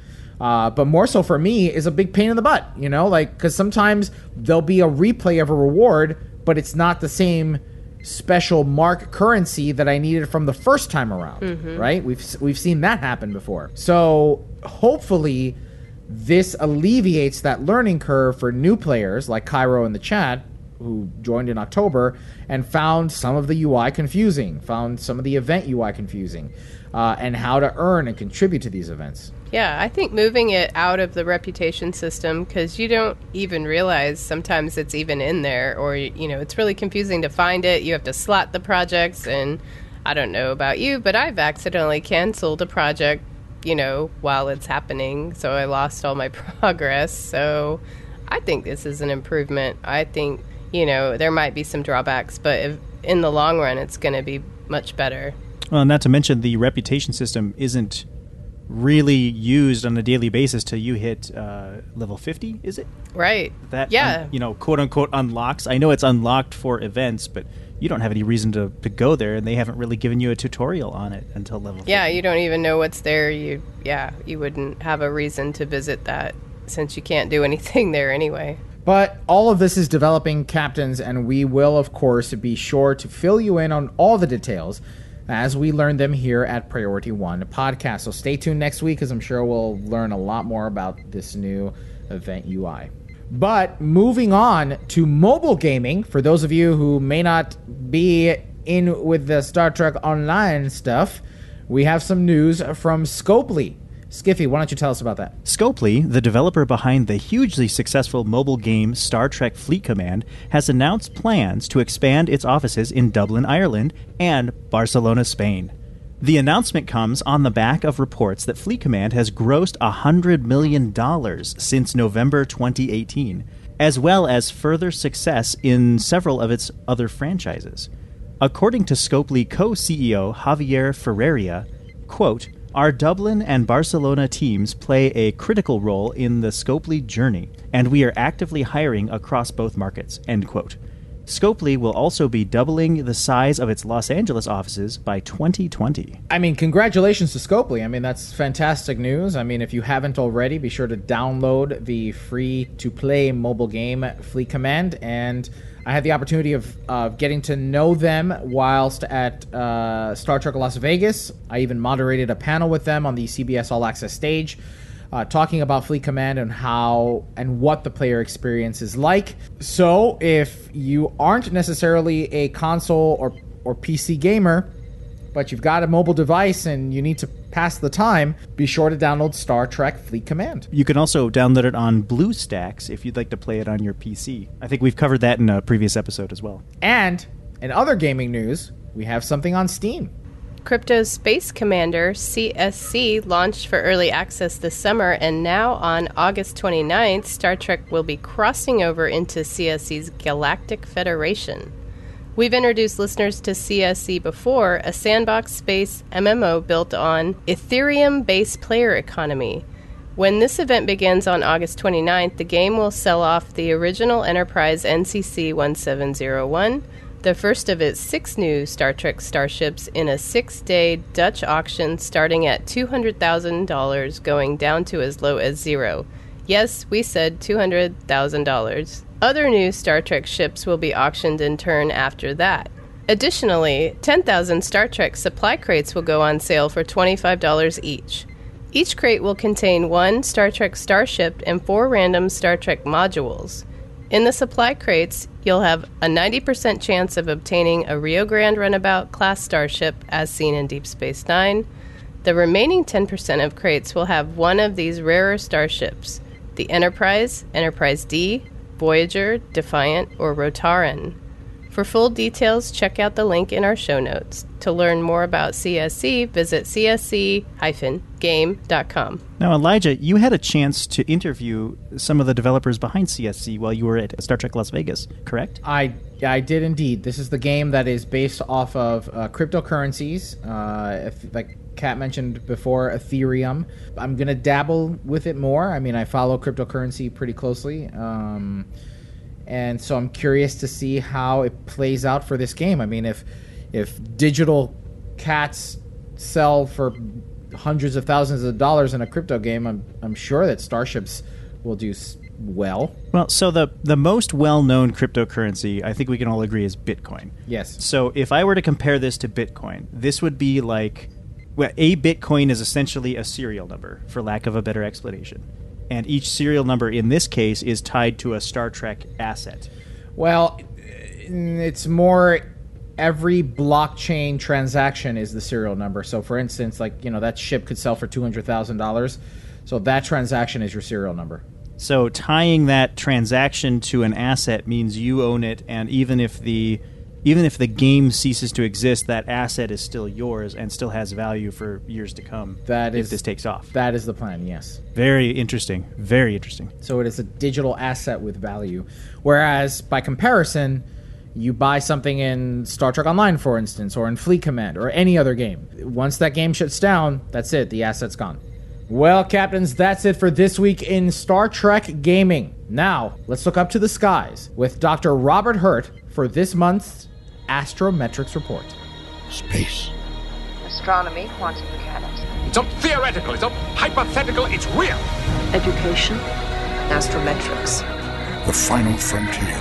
Speaker 1: Uh, but more so for me is a big pain in the butt, you know, like because sometimes there'll be a replay of a reward, but it's not the same special mark currency that I needed from the first time around,
Speaker 4: Mhm.
Speaker 1: right? We've we've seen that happen before. So hopefully, this alleviates that learning curve for new players like Cairo in the chat who joined in October and found some of the UI confusing, found some of the event UI confusing, uh, and how to earn and contribute to these events.
Speaker 4: Yeah, I think moving it out of the reputation system because you don't even realize sometimes it's even in there, or you know, it's really confusing to find it. You have to slot the projects, and I don't know about you, but I've accidentally canceled a project, you know, while it's happening, so I lost all my [LAUGHS] progress. So I think this is an improvement. I think you know there might be some drawbacks, but if, in the long run, it's going to be much better.
Speaker 5: Well, not to mention the reputation system isn't really used on a daily basis till you hit uh, level 50, is it?
Speaker 4: Right.
Speaker 5: That,
Speaker 4: Yeah.
Speaker 5: un- you know, quote unquote unlocks. I know it's unlocked for events, but you don't have any reason to, to go there, and they haven't really given you a tutorial on it until level
Speaker 4: Yeah, you don't even know what's there. You yeah, you wouldn't have a reason to visit that since you can't do [LAUGHS] anything there anyway.
Speaker 1: But all of this is developing captains, and we will, of course, be sure to fill you in on all the details as we learn them here at Priority One Podcast. So stay tuned next week, because I'm sure we'll learn a lot more about this new event UI. But moving on to mobile gaming, for those of you who may not be in with the Star Trek Online stuff, we have some news from Scopely. Skiffy, why don't you tell us about that?
Speaker 5: Scopely, the developer behind the hugely successful mobile game Star Trek Fleet Command, has announced plans to expand its offices in Dublin, Ireland, and Barcelona, Spain. The announcement comes on the back of reports that Fleet Command has grossed $100 million since November 2018, as well as further success in several of its other franchises. According to Scopely co CEO Javier Ferreira, quote, our Dublin and Barcelona teams play a critical role in the Scopely journey, and we are actively hiring across both markets. End quote. Scopely will also be doubling the size of its Los Angeles offices by 2020.
Speaker 1: I mean, congratulations to Scopely. I mean, that's fantastic news. I mean, if you haven't already, be sure to download the free to play mobile game Fleet Command. And I had the opportunity of uh, getting to know them whilst at uh, Star Trek Las Vegas. I even moderated a panel with them on the CBS All Access stage. Uh, talking about Fleet Command and how and what the player experience is like. So, if you aren't necessarily a console or, or PC gamer, but you've got a mobile device and you need to pass the time, be sure to download Star Trek Fleet Command.
Speaker 5: You can also download it on BlueStacks if you'd like to play it on your PC. I think we've covered that in a previous episode as well.
Speaker 1: And in other gaming news, we have something on Steam.
Speaker 4: Crypto Space Commander CSC launched for early access this summer, and now on August 29th, Star Trek will be crossing over into CSC's Galactic Federation. We've introduced listeners to CSC before, a sandbox space MMO built on Ethereum based player economy. When this event begins on August 29th, the game will sell off the original Enterprise NCC 1701, the first of its six new Star Trek starships, in a six day Dutch auction starting at $200,000, going down to as low as zero. Yes, we said $200,000. Other new Star Trek ships will be auctioned in turn after that. Additionally, 10,000 Star Trek supply crates will go on sale for $25 each. Each crate will contain one Star Trek starship and four random Star Trek modules. In the supply crates, you'll have a 90% chance of obtaining a Rio Grande Runabout class starship as seen in Deep Space Nine. The remaining 10% of crates will have one of these rarer starships the Enterprise, Enterprise D, Voyager, Defiant, or Rotarran. For full details, check out the link in our show notes. To learn more about CSC, visit csc-game.com.
Speaker 5: Now, Elijah, you had a chance to interview some of the developers behind CSC while you were at Star Trek Las Vegas, correct?
Speaker 1: I I did indeed. This is the game that is based off of uh, cryptocurrencies. Uh, if, like Kat mentioned before, Ethereum. I'm gonna dabble with it more. I mean, I follow cryptocurrency pretty closely. Um, and so I'm curious to see how it plays out for this game. I mean, if if digital cats sell for hundreds of thousands of dollars in a crypto game, I'm I'm sure that starships will do well.
Speaker 5: Well, so the the most well-known cryptocurrency, I think we can all agree is Bitcoin.
Speaker 1: Yes.
Speaker 5: So if I were to compare this to Bitcoin, this would be like well, a Bitcoin is essentially a serial number for lack of a better explanation and each serial number in this case is tied to a Star Trek asset.
Speaker 1: Well, it's more every blockchain transaction is the serial number. So, for instance, like you know that ship could sell for two hundred thousand dollars, so that transaction is your serial number.
Speaker 5: So, tying that transaction to an asset means you own it, and even if the even if the game ceases to exist, that asset is still yours and still has value for years to come.
Speaker 1: That
Speaker 5: if
Speaker 1: is
Speaker 5: this takes off.
Speaker 1: That is the plan. Yes.
Speaker 5: Very interesting. Very interesting.
Speaker 1: So it is a digital asset with value, whereas by comparison, you buy something in Star Trek Online, for instance, or in Fleet Command, or any other game. Once that game shuts down, that's it. The asset's gone. Well, captains, that's it for this week in Star Trek gaming. Now, let's look up to the skies with Dr. Robert Hurt for this month's Astrometrics Report.
Speaker 8: Space.
Speaker 7: Astronomy, quantum mechanics.
Speaker 6: It's not theoretical, it's not hypothetical, it's real.
Speaker 9: Education, astrometrics.
Speaker 8: The final frontier.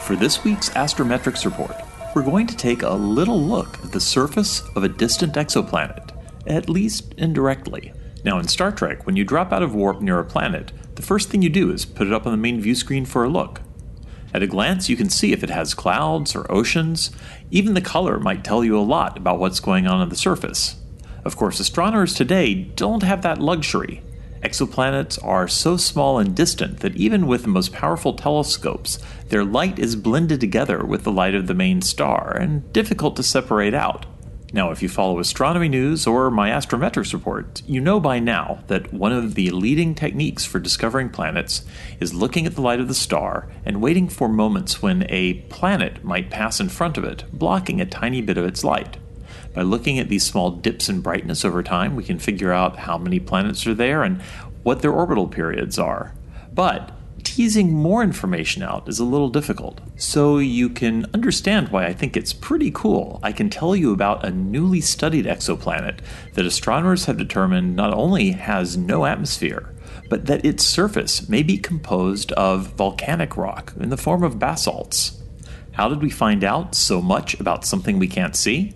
Speaker 10: For this week's Astrometrics Report, we're going to take a little look at the surface of a distant exoplanet, at least indirectly. Now, in Star Trek, when you drop out of warp near a planet, the first thing you do is put it up on the main view screen for a look. At a glance, you can see if it has clouds or oceans. Even the color might tell you a lot about what's going on on the surface. Of course, astronomers today don't have that luxury. Exoplanets are so small and distant that even with the most powerful telescopes, their light is blended together with the light of the main star and difficult to separate out. Now, if you follow astronomy news or my astrometrics report, you know by now that one of the leading techniques for discovering planets is looking at the light of the star and waiting for moments when a planet might pass in front of it, blocking a tiny bit of its light. By looking at these small dips in brightness over time, we can figure out how many planets are there and what their orbital periods are. But teasing more information out is a little difficult. So you can understand why I think it's pretty cool. I can tell you about a newly studied exoplanet that astronomers have determined not only has no atmosphere, but that its surface may be composed of volcanic rock in the form of basalts. How did we find out so much about something we can't see?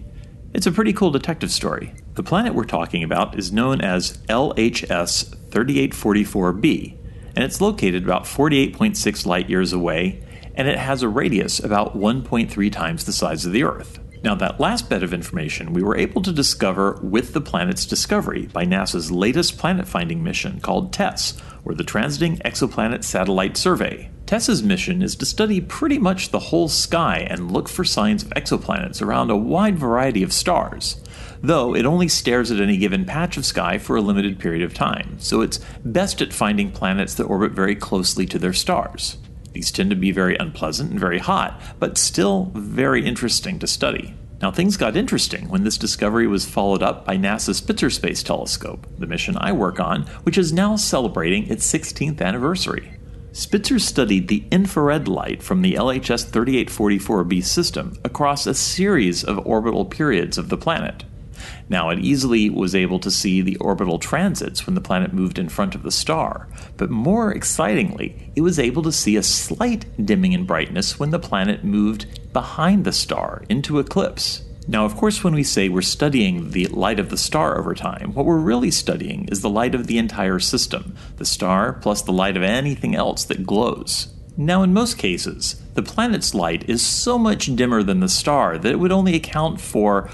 Speaker 10: It's a pretty cool detective story. The planet we're talking about is known as LHS 3844b, and it's located about 48.6 light years away, and it has a radius about 1.3 times the size of the Earth. Now, that last bit of information we were able to discover with the planet's discovery by NASA's latest planet finding mission called TESS, or the Transiting Exoplanet Satellite Survey. TESS's mission is to study pretty much the whole sky and look for signs of exoplanets around a wide variety of stars. Though it only stares at any given patch of sky for a limited period of time, so it's best at finding planets that orbit very closely to their stars. These tend to be very unpleasant and very hot, but still very interesting to study. Now, things got interesting when this discovery was followed up by NASA's Spitzer Space Telescope, the mission I work on, which is now celebrating its 16th anniversary. Spitzer studied the infrared light from the LHS 3844b system across a series of orbital periods of the planet. Now, it easily was able to see the orbital transits when the planet moved in front of the star, but more excitingly, it was able to see a slight dimming in brightness when the planet moved behind the star into eclipse. Now, of course, when we say we're studying the light of the star over time, what we're really studying is the light of the entire system, the star plus the light of anything else that glows. Now, in most cases, the planet's light is so much dimmer than the star that it would only account for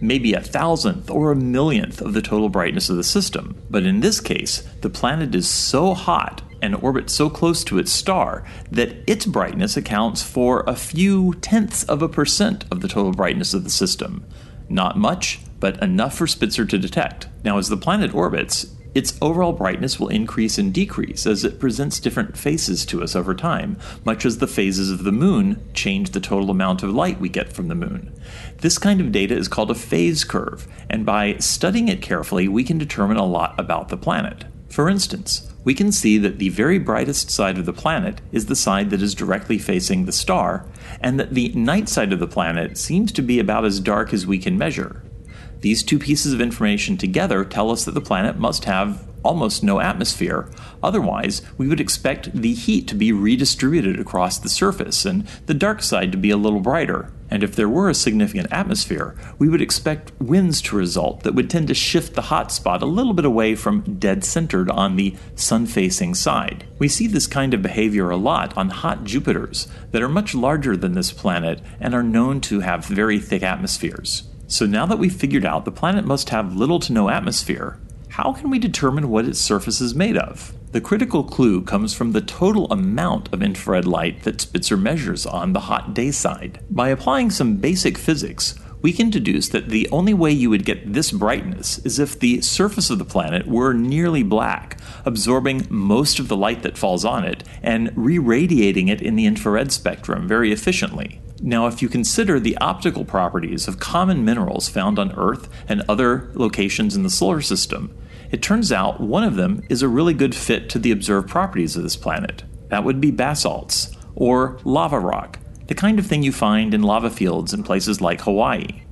Speaker 10: maybe a thousandth or a millionth of the total brightness of the system. But in this case, the planet is so hot and orbits so close to its star that its brightness accounts for a few tenths of a percent of the total brightness of the system. Not much, but enough for Spitzer to detect. Now, as the planet orbits, its overall brightness will increase and decrease as it presents different faces to us over time, much as the phases of the moon change the total amount of light we get from the moon. This kind of data is called a phase curve, and by studying it carefully, we can determine a lot about the planet. For instance, we can see that the very brightest side of the planet is the side that is directly facing the star, and that the night side of the planet seems to be about as dark as we can measure. These two pieces of information together tell us that the planet must have almost no atmosphere. Otherwise, we would expect the heat to be redistributed across the surface and the dark side to be a little brighter. And if there were a significant atmosphere, we would expect winds to result that would tend to shift the hot spot a little bit away from dead centered on the sun facing side. We see this kind of behavior a lot on hot Jupiters that are much larger than this planet and are known to have very thick atmospheres. So now that we've figured out the planet must have little to no atmosphere, how can we determine what its surface is made of? The critical clue comes from the total amount of infrared light that Spitzer measures on the hot day side. By applying some basic physics, we can deduce that the only way you would get this brightness is if the surface of the planet were nearly black, absorbing most of the light that falls on it and re radiating it in the infrared spectrum very efficiently. Now, if you consider the optical properties of common minerals found on Earth and other locations in the solar system, it turns out one of them is a really good fit to the observed properties of this planet. That would be basalts, or lava rock, the kind of thing you find in lava fields in places like Hawaii.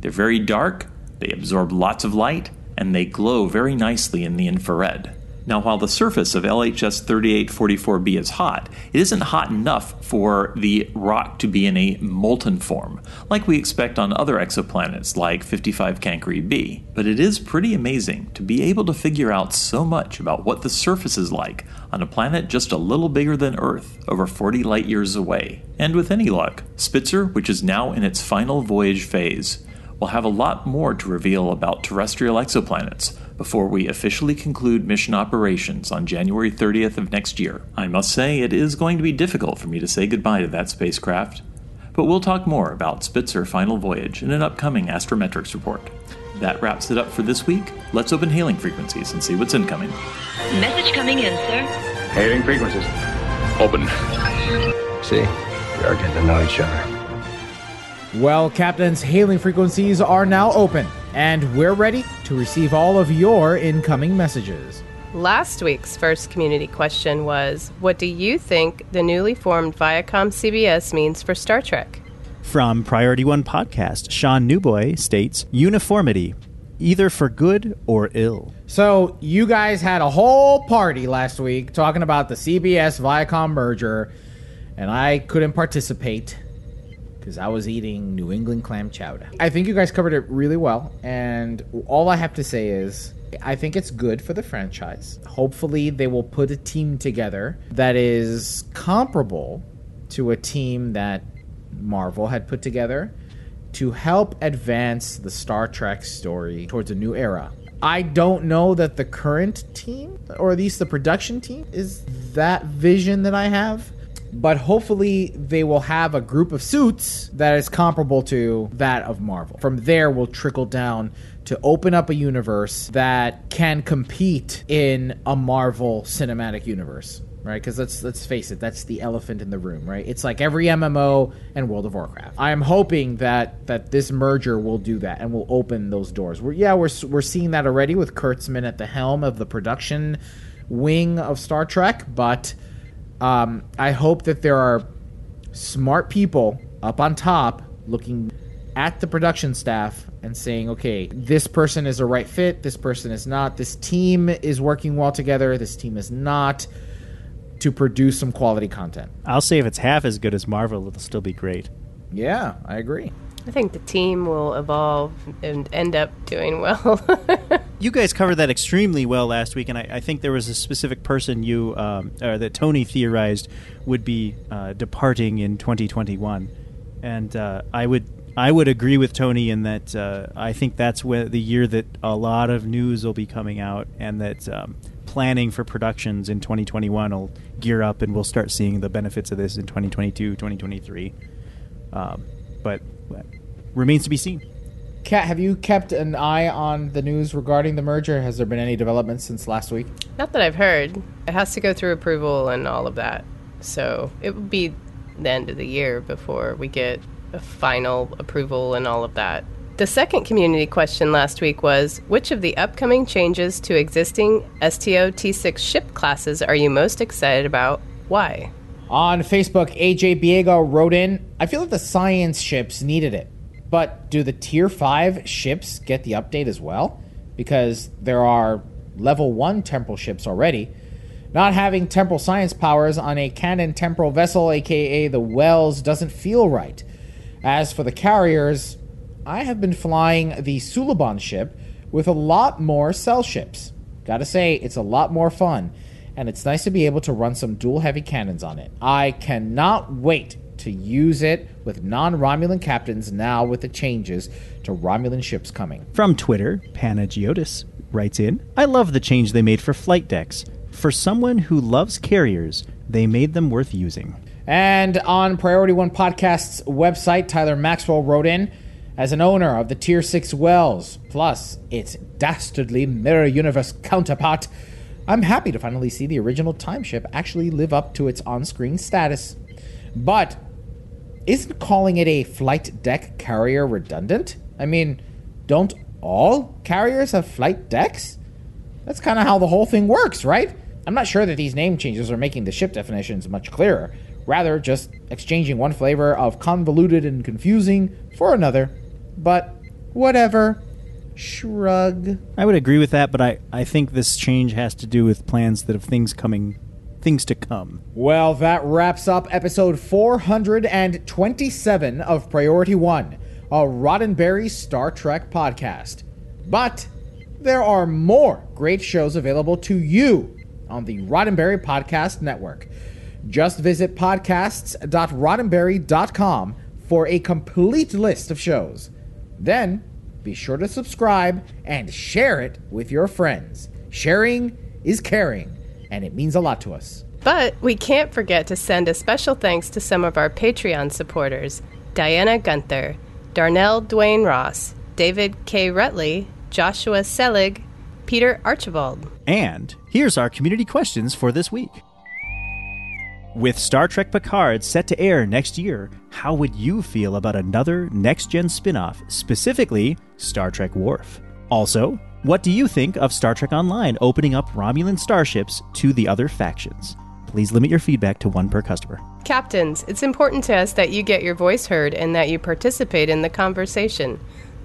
Speaker 10: They're very dark, they absorb lots of light, and they glow very nicely in the infrared. Now, while the surface of LHS 3844b is hot, it isn't hot enough for the rock to be in a molten form, like we expect on other exoplanets like 55 Cancri b. But it is pretty amazing to be able to figure out so much about what the surface is like on a planet just a little bigger than Earth, over 40 light years away. And with any luck, Spitzer, which is now in its final voyage phase, will have a lot more to reveal about terrestrial exoplanets before we officially conclude mission operations on January 30th of next year. I must say, it is going to be difficult for me to say goodbye to that spacecraft. But we'll talk more about Spitzer Final Voyage in an upcoming Astrometrics report. That wraps it up for this week. Let's open hailing frequencies and see what's incoming.
Speaker 11: Message coming in, sir.
Speaker 6: Hailing frequencies. Open.
Speaker 12: See, we are getting to know each other.
Speaker 1: Well, Captain's hailing frequencies are now open, and we're ready to receive all of your incoming messages.
Speaker 4: Last week's first community question was What do you think the newly formed Viacom CBS means for Star Trek?
Speaker 5: From Priority One Podcast, Sean Newboy states Uniformity, either for good or ill.
Speaker 1: So, you guys had a whole party last week talking about the CBS Viacom merger, and I couldn't participate because I was eating New England clam chowder. I think you guys covered it really well, and all I have to say is I think it's good for the franchise. Hopefully, they will put a team together that is comparable to a team that Marvel had put together to help advance the Star Trek story towards a new era. I don't know that the current team, or at least the production team, is that vision that I have but hopefully they will have a group of suits that is comparable to that of Marvel. From there, we'll trickle down to open up a universe that can compete in a Marvel cinematic universe. Right, because let's let's face it, that's the elephant in the room, right? It's like every MMO and World of Warcraft. I am hoping that that this merger will do that and will open those doors. We're, yeah, we're we're seeing that already with Kurtzman at the helm of the production wing of Star Trek, but um, I hope that there are smart people up on top looking at the production staff and saying, okay, this person is a right fit, this person is not, this team is working well together, this team is not, to produce some quality content.
Speaker 5: I'll say if it's half as good as Marvel, it'll still be great.
Speaker 1: Yeah, I agree.
Speaker 4: I think the team will evolve and end up doing well. [LAUGHS]
Speaker 5: you guys covered that extremely well last week, and I, I think there was a specific person you um, that Tony theorized would be uh, departing in 2021, and uh, I would I would agree with Tony in that uh, I think that's where the year that a lot of news will be coming out, and that um, planning for productions in 2021 will gear up, and we'll start seeing the benefits of this in 2022, 2023. Um, but remains to be seen.
Speaker 1: Kat, have you kept an eye on the news regarding the merger? Has there been any developments since last week?
Speaker 4: Not that I've heard. It has to go through approval and all of that. So it will be the end of the year before we get a final approval and all of that. The second community question last week was Which of the upcoming changes to existing STO T6 ship classes are you most excited about? Why?
Speaker 1: On Facebook, AJ Biego wrote in I feel that the science ships needed it. But do the tier 5 ships get the update as well? Because there are level 1 temporal ships already. Not having temporal science powers on a canon temporal vessel, aka the Wells, doesn't feel right. As for the carriers, I have been flying the Suliban ship with a lot more cell ships. Gotta say, it's a lot more fun, and it's nice to be able to run some dual heavy cannons on it. I cannot wait to use it with non Romulan captains now with the changes to Romulan ships coming.
Speaker 5: From Twitter, Panagiotis writes in I love the change they made for flight decks. For someone who loves carriers, they made them worth using.
Speaker 1: And on Priority One Podcast's website, Tyler Maxwell wrote in as an owner of the Tier 6 Wells, plus its dastardly Mirror Universe counterpart. I'm happy to finally see the original time ship actually live up to its on screen status. But isn't calling it a flight deck carrier redundant? I mean, don't all carriers have flight decks? That's kind of how the whole thing works, right? I'm not sure that these name changes are making the ship definitions much clearer. Rather, just exchanging one flavor of convoluted and confusing for another. But whatever. Shrug.
Speaker 5: I would agree with that, but I, I think this change has to do with plans that of things coming things to come.
Speaker 1: Well, that wraps up episode 427 of Priority One, a Roddenberry Star Trek podcast. But there are more great shows available to you on the Roddenberry Podcast Network. Just visit podcasts.roddenberry.com for a complete list of shows. Then be sure to subscribe and share it with your friends. Sharing is caring, and it means a lot to us.
Speaker 4: But we can't forget to send a special thanks to some of our Patreon supporters Diana Gunther, Darnell Dwayne Ross, David K. Rutley, Joshua Selig, Peter Archibald.
Speaker 5: And here's our community questions for this week. With Star Trek Picard set to air next year, how would you feel about another next gen spin off, specifically Star Trek Worf? Also, what do you think of Star Trek Online opening up Romulan starships to the other factions? Please limit your feedback to one per customer.
Speaker 4: Captains, it's important to us that you get your voice heard and that you participate in the conversation.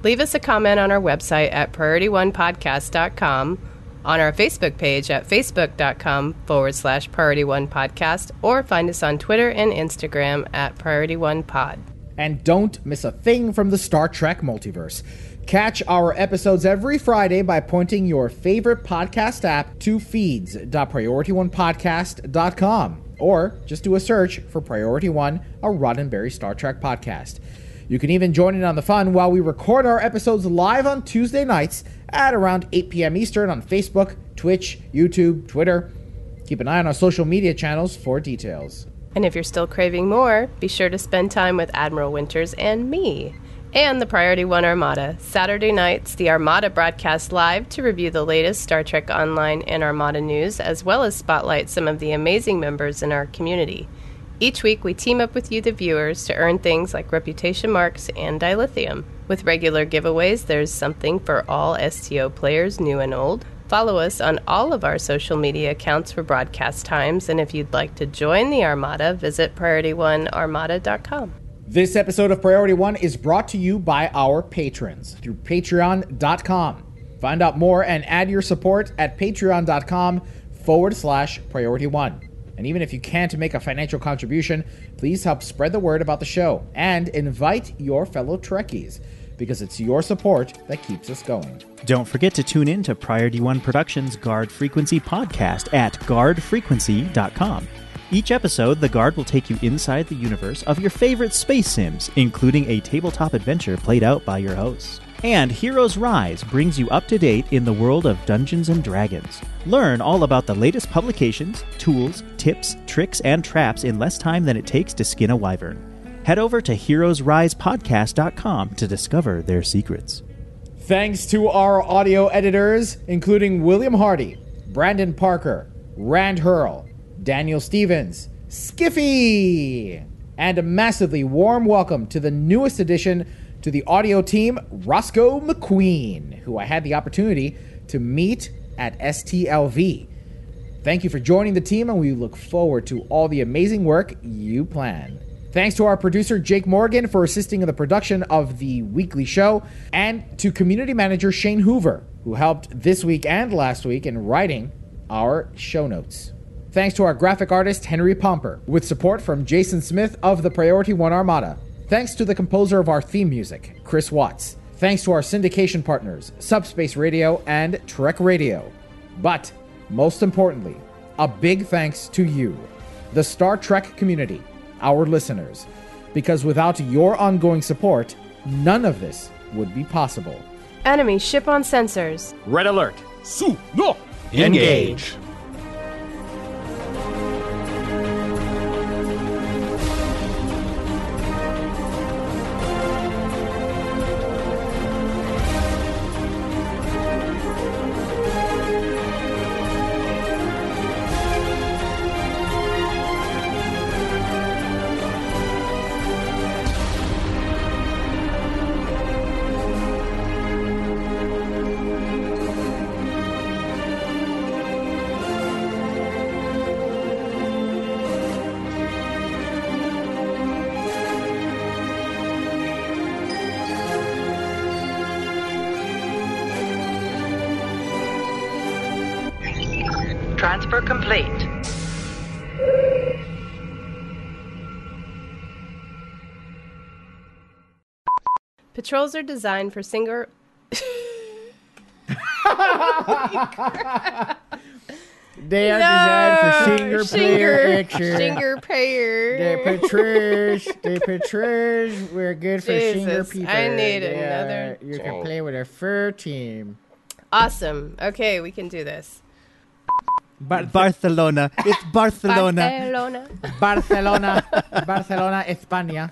Speaker 4: Leave us a comment on our website at priorityonepodcast.com on our Facebook page at facebook.com forward slash Priority One Podcast, or find us on Twitter and Instagram at Priority One Pod.
Speaker 1: And don't miss a thing from the Star Trek multiverse. Catch our episodes every Friday by pointing your favorite podcast app to feeds.priorityonepodcast.com or just do a search for Priority One, a Roddenberry Star Trek podcast. You can even join in on the fun while we record our episodes live on Tuesday nights at around 8 p.m. Eastern on Facebook, Twitch, YouTube, Twitter. Keep an eye on our social media channels for details.
Speaker 4: And if you're still craving more, be sure to spend time with Admiral Winters and me. And the Priority One Armada. Saturday nights, the Armada broadcasts live to review the latest Star Trek Online and Armada news, as well as spotlight some of the amazing members in our community. Each week, we team up with you, the viewers, to earn things like reputation marks and dilithium. With regular giveaways, there's something for all STO players, new and old. Follow us on all of our social media accounts for broadcast times, and if you'd like to join the Armada, visit PriorityOneArmada.com.
Speaker 1: This episode of Priority One is brought to you by our patrons through patreon.com. Find out more and add your support at patreon.com forward slash priority one. And even if you can't make a financial contribution, please help spread the word about the show and invite your fellow Trekkies because it's your support that keeps us going.
Speaker 5: Don't forget to tune in to Priority One Productions Guard Frequency podcast at guardfrequency.com. Each episode, the Guard will take you inside the universe of your favorite space sims, including a tabletop adventure played out by your hosts. And Heroes Rise brings you up to date in the world of Dungeons and Dragons. Learn all about the latest publications, tools, tips, tricks, and traps in less time than it takes to skin a wyvern. Head over to heroesrisepodcast.com to discover their secrets.
Speaker 1: Thanks to our audio editors, including William Hardy, Brandon Parker, Rand Hurl, Daniel Stevens, Skiffy, and a massively warm welcome to the newest addition to the audio team, Roscoe McQueen, who I had the opportunity to meet at STLV. Thank you for joining the team, and we look forward to all the amazing work you plan. Thanks to our producer, Jake Morgan, for assisting in the production of the weekly show, and to community manager Shane Hoover, who helped this week and last week in writing our show notes. Thanks to our graphic artist, Henry Pomper, with support from Jason Smith of the Priority One Armada. Thanks to the composer of our theme music, Chris Watts. Thanks to our syndication partners, Subspace Radio and Trek Radio. But most importantly, a big thanks to you, the Star Trek community, our listeners, because without your ongoing support, none of this would be possible.
Speaker 4: Enemy ship on sensors.
Speaker 13: Red alert. Su no.
Speaker 14: Engage.
Speaker 3: Transfer
Speaker 4: Patrols are designed for single. [LAUGHS]
Speaker 1: They are
Speaker 4: No,
Speaker 1: designed for
Speaker 4: Singer-
Speaker 1: single player action.
Speaker 4: Singer player.
Speaker 1: They Patrice, they Patrice, we're good for single
Speaker 4: Jesus,
Speaker 1: people.
Speaker 4: I need
Speaker 1: They
Speaker 4: another
Speaker 1: are- You can
Speaker 4: oh.
Speaker 1: play with a fur team.
Speaker 4: Awesome. Okay, we can do this.
Speaker 5: Barcelona. It's Barcelona.
Speaker 4: Barcelona.
Speaker 1: Barcelona, Barcelona, España.